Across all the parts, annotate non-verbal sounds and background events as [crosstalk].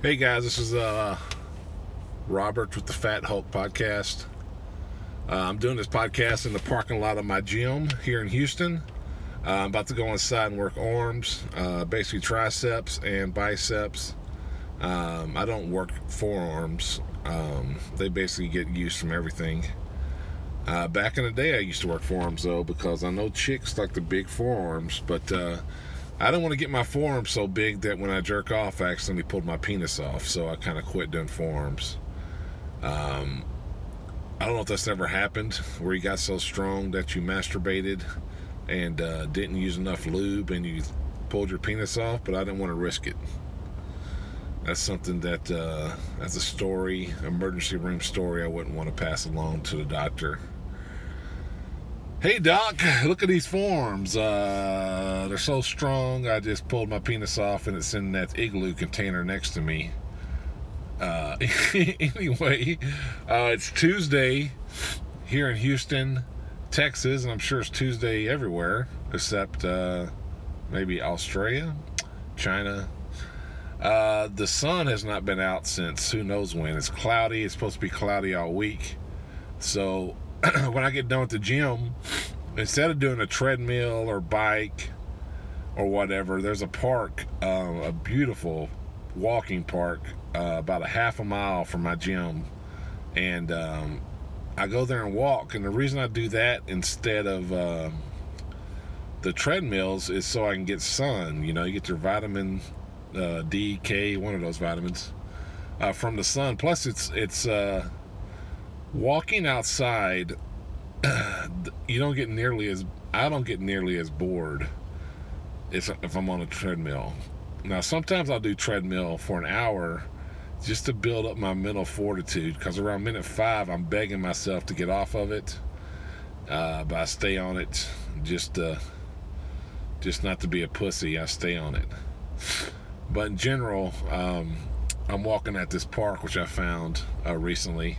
Hey guys, this is uh, Robert with the Fat Hulk podcast. Uh, I'm doing this podcast in the parking lot of my gym here in Houston. Uh, I'm about to go inside and work arms, uh, basically triceps and biceps. Um, I don't work forearms. Um, they basically get used from everything. Uh, back in the day, I used to work forearms though because I know chicks like the big forearms, but uh, I don't want to get my forearms so big that when I jerk off, I accidentally pulled my penis off. So I kind of quit doing forearms. Um, I don't know if that's ever happened where you got so strong that you masturbated and uh, didn't use enough lube and you pulled your penis off, but I didn't want to risk it. That's something that, uh, as a story, emergency room story, I wouldn't want to pass along to the doctor. Hey doc, look at these forms. Uh, they're so strong. I just pulled my penis off and it's in that igloo container next to me. Uh, [laughs] anyway, uh, it's Tuesday here in Houston, Texas, and I'm sure it's Tuesday everywhere except uh, maybe Australia, China. Uh, the sun has not been out since who knows when. It's cloudy. It's supposed to be cloudy all week. So [clears throat] when I get done with the gym, instead of doing a treadmill or bike or whatever, there's a park, um, a beautiful walking park, uh, about a half a mile from my gym, and um, I go there and walk. And the reason I do that instead of uh, the treadmills is so I can get sun. You know, you get your vitamin uh, D, K, one of those vitamins uh, from the sun. Plus, it's it's uh, walking outside [clears throat] you don't get nearly as I don't get nearly as bored if if I'm on a treadmill. Now sometimes I'll do treadmill for an hour just to build up my mental fortitude because around minute five I'm begging myself to get off of it, uh, but I stay on it just just not to be a pussy. I stay on it. But in general, um, I'm walking at this park which I found uh, recently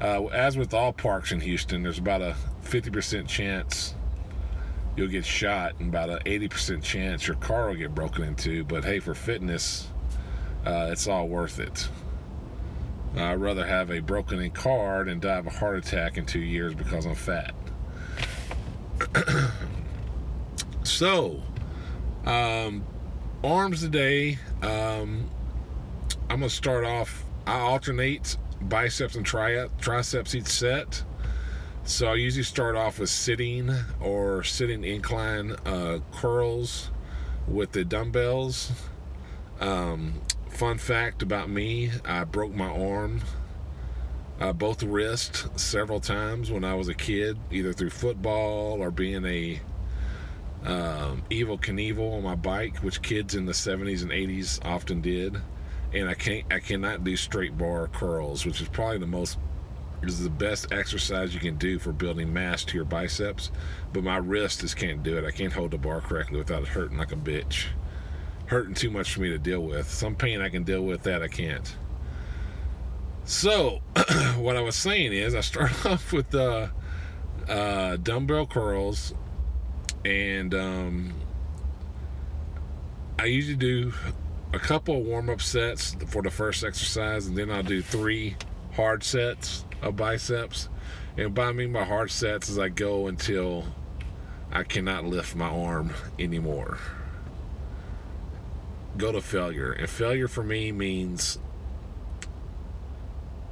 uh, as with all parks in Houston, there's about a 50% chance you'll get shot and about an 80% chance your car will get broken into. But hey, for fitness, uh, it's all worth it. I'd rather have a broken in car than die of a heart attack in two years because I'm fat. [clears throat] so, um, arms today. Um, I'm going to start off, I alternate biceps and tri- triceps each set. So I usually start off with sitting or sitting incline uh, curls with the dumbbells. Um, fun fact about me I broke my arm, uh, both wrists, several times when I was a kid, either through football or being a um, Evel Knievel on my bike, which kids in the 70s and 80s often did and I can't I cannot do straight bar curls, which is probably the most is the best exercise you can do for building mass to your biceps. But my wrist just can't do it. I can't hold the bar correctly without it hurting like a bitch. Hurting too much for me to deal with. Some pain I can deal with, that I can't. So, [clears throat] what I was saying is, I start [laughs] off with the uh, dumbbell curls, and um, I usually do a couple of warm up sets for the first exercise, and then I'll do three hard sets of biceps. And by me, my hard sets as I go until I cannot lift my arm anymore. Go to failure. And failure for me means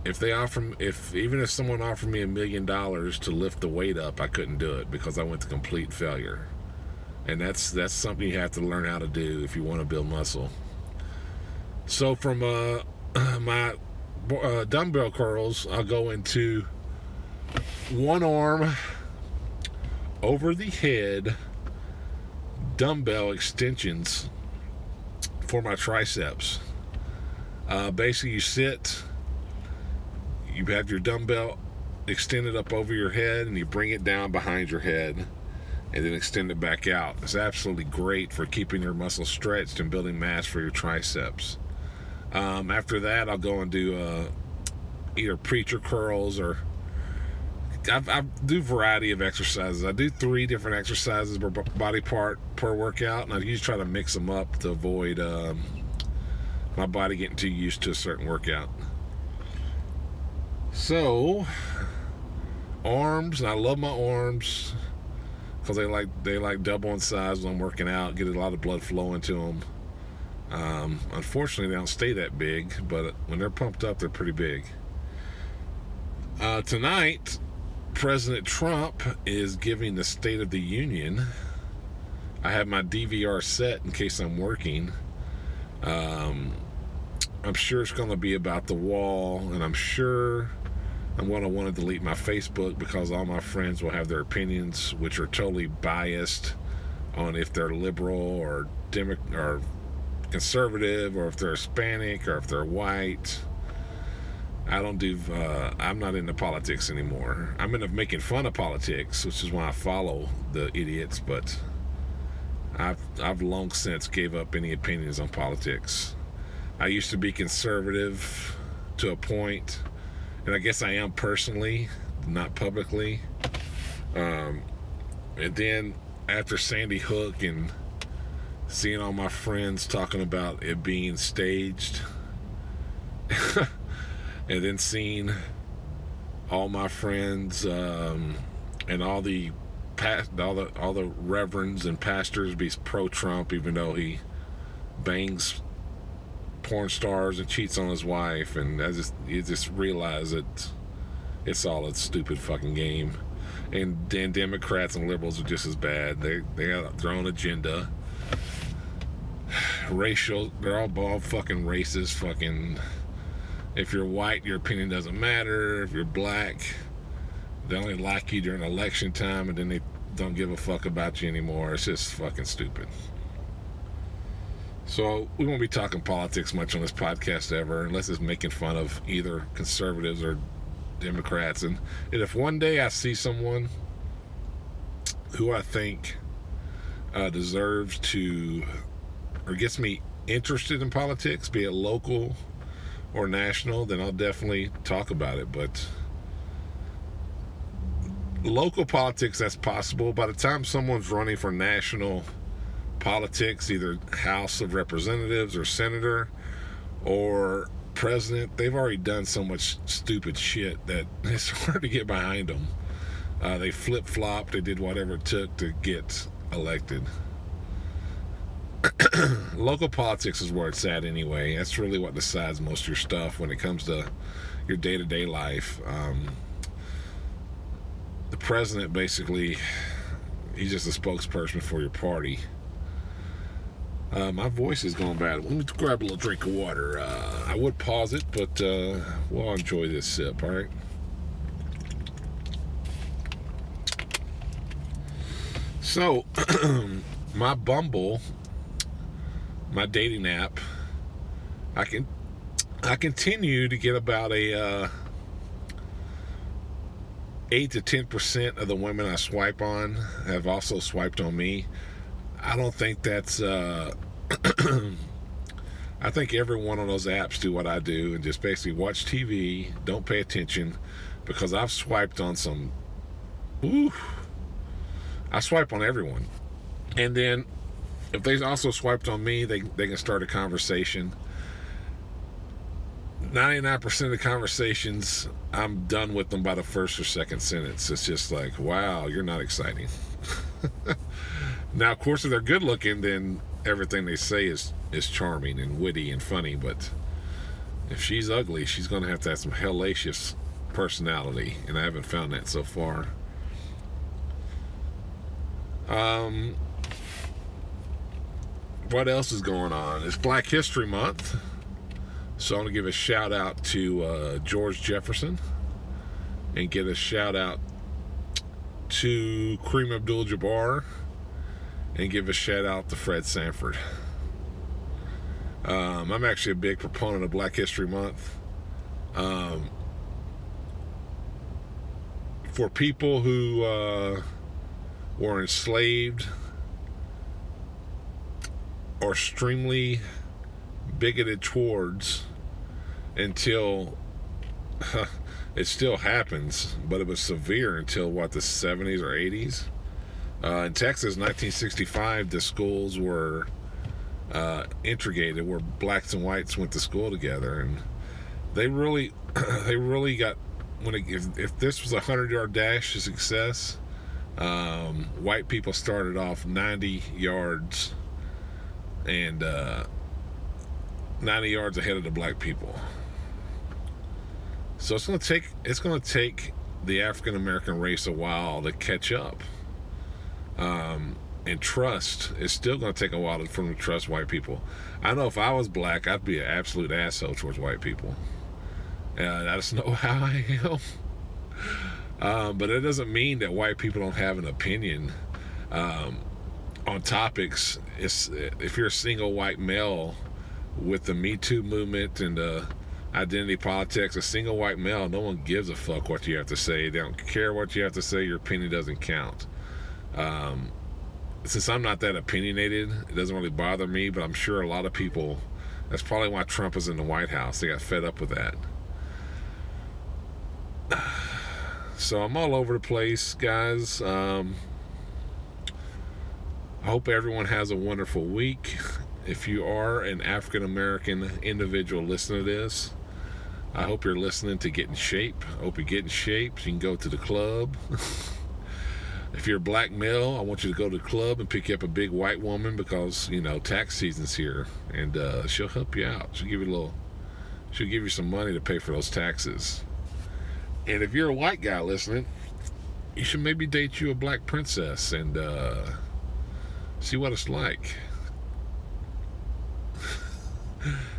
if they offer if even if someone offered me a million dollars to lift the weight up, I couldn't do it because I went to complete failure. And that's that's something you have to learn how to do if you want to build muscle. So from uh, [clears throat] my uh, dumbbell curls, I'll go into one arm over the head dumbbell extensions for my triceps. Uh, basically, you sit, you have your dumbbell extended up over your head, and you bring it down behind your head and then extend it back out. It's absolutely great for keeping your muscles stretched and building mass for your triceps. Um, after that, I'll go and do uh, either preacher curls or I, do variety of exercises. I do three different exercises per body part per workout, and I usually try to mix them up to avoid um, my body getting too used to a certain workout. So, arms, and I love my arms because they like they like double in size when I'm working out, get a lot of blood flowing to them. Um, unfortunately, they don't stay that big, but when they're pumped up, they're pretty big. Uh, tonight, President Trump is giving the State of the Union. I have my DVR set in case I'm working. Um, I'm sure it's going to be about the wall, and I'm sure I'm going to want to delete my Facebook because all my friends will have their opinions, which are totally biased on if they're liberal or Demo- or conservative, or if they're Hispanic, or if they're white. I don't do. Uh, I'm not into politics anymore. I'm into making fun of politics, which is why I follow the idiots. But I've I've long since gave up any opinions on politics. I used to be conservative to a point and I guess I am personally, not publicly. Um, and then after Sandy Hook and seeing all my friends talking about it being staged, [laughs] and then seeing all my friends um, and all the past, all the all the reverends and pastors be pro-Trump, even though he bangs porn stars and cheats on his wife, and I just you just realize that it's all a stupid fucking game. And then Democrats and liberals are just as bad. They they got their own agenda. Racial, they're all all fucking racist. Fucking, if you're white, your opinion doesn't matter. If you're black, they only like you during election time, and then they don't give a fuck about you anymore. It's just fucking stupid. So we won't be talking politics much on this podcast ever, unless it's making fun of either conservatives or Democrats. And, and if one day I see someone who I think uh, deserves to or gets me interested in politics, be it local or national, then I'll definitely talk about it. But local politics, that's possible. By the time someone's running for national politics, either House of Representatives or Senator or President, they've already done so much stupid shit that [laughs] it's hard to get behind them. Uh, they flip flopped, they did whatever it took to get elected. [clears throat] Local politics is where it's at anyway. That's really what decides most of your stuff when it comes to your day to day life. Um, the president basically, he's just a spokesperson for your party. Uh, my voice is going bad. Let me grab a little drink of water. Uh, I would pause it, but uh, we'll enjoy this sip, all right? So, [clears throat] my Bumble, my dating app, I can I continue to get about a uh, eight to ten percent of the women I swipe on have also swiped on me. I don't think that's. Uh, [clears throat] I think every one of those apps do what I do and just basically watch TV, don't pay attention, because I've swiped on some. Ooh, I swipe on everyone, and then if they also swiped on me, they they can start a conversation. 99% of the conversations, I'm done with them by the first or second sentence. It's just like, wow, you're not exciting. [laughs] Now, of course, if they're good looking, then everything they say is is charming and witty and funny. But if she's ugly, she's going to have to have some hellacious personality, and I haven't found that so far. Um, what else is going on? It's Black History Month, so I want to give a shout out to uh, George Jefferson and get a shout out to Kareem Abdul-Jabbar and give a shout out to Fred Sanford. Um, I'm actually a big proponent of Black History Month. Um, for people who uh, were enslaved or extremely bigoted towards until [laughs] it still happens, but it was severe until what the 70s or 80s. Uh, in Texas, 1965, the schools were uh, integrated, where blacks and whites went to school together, and they really, [clears throat] they really got when it, if, if this was a hundred yard dash to success, um, white people started off 90 yards and uh, 90 yards ahead of the black people. So it's to take it's to take the African American race a while to catch up. Um, and trust is still going to take a while for them to trust white people. I know if I was black, I'd be an absolute asshole towards white people. And I just know [laughs] how I am. Um, but it doesn't mean that white people don't have an opinion um, on topics. It's, if you're a single white male with the Me Too movement and identity politics, a single white male, no one gives a fuck what you have to say. They don't care what you have to say. Your opinion doesn't count. Um, since I'm not that opinionated, it doesn't really bother me, but I'm sure a lot of people, that's probably why Trump is in the White House. They got fed up with that. [sighs] So I'm all over the place, guys. Um, I hope everyone has a wonderful week. If you are an African American individual listening to this, I hope you're listening to get in shape. I hope you get in shape. You can go to the club. [laughs] if you're a black male, I want you to go to the club and pick up a big white woman because you know tax season's here, and uh, she'll help you out. She'll give you a little. She'll give you some money to pay for those taxes. And if you're a white guy listening, you should maybe date you a black princess and uh, see what it's like.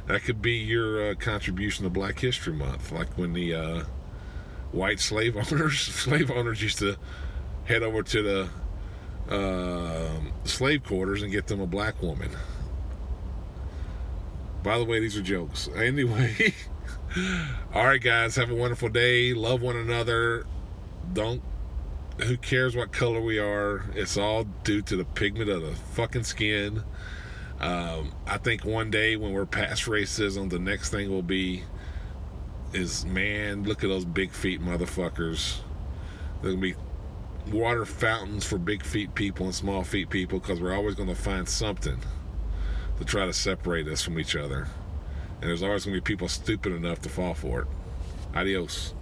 that could be your uh, contribution to Black History Month, like when the uh, white slave [laughs] owners slave owners used to head over to the um, slave quarters and get them a black woman. By the way, these are jokes. [laughs] Anyway. [laughs] All right, guys, have a wonderful day. Love one another. Don't. Who cares what color we are? It's all due to the pigment of the fucking skin. Um, I think one day when we're past racism, the next thing will be is man, look at those big feet motherfuckers. There's gonna be water fountains for big feet people and small feet people because we're always gonna find something to try to separate us from each other and there's always going to be people stupid enough to fall for it. Adios.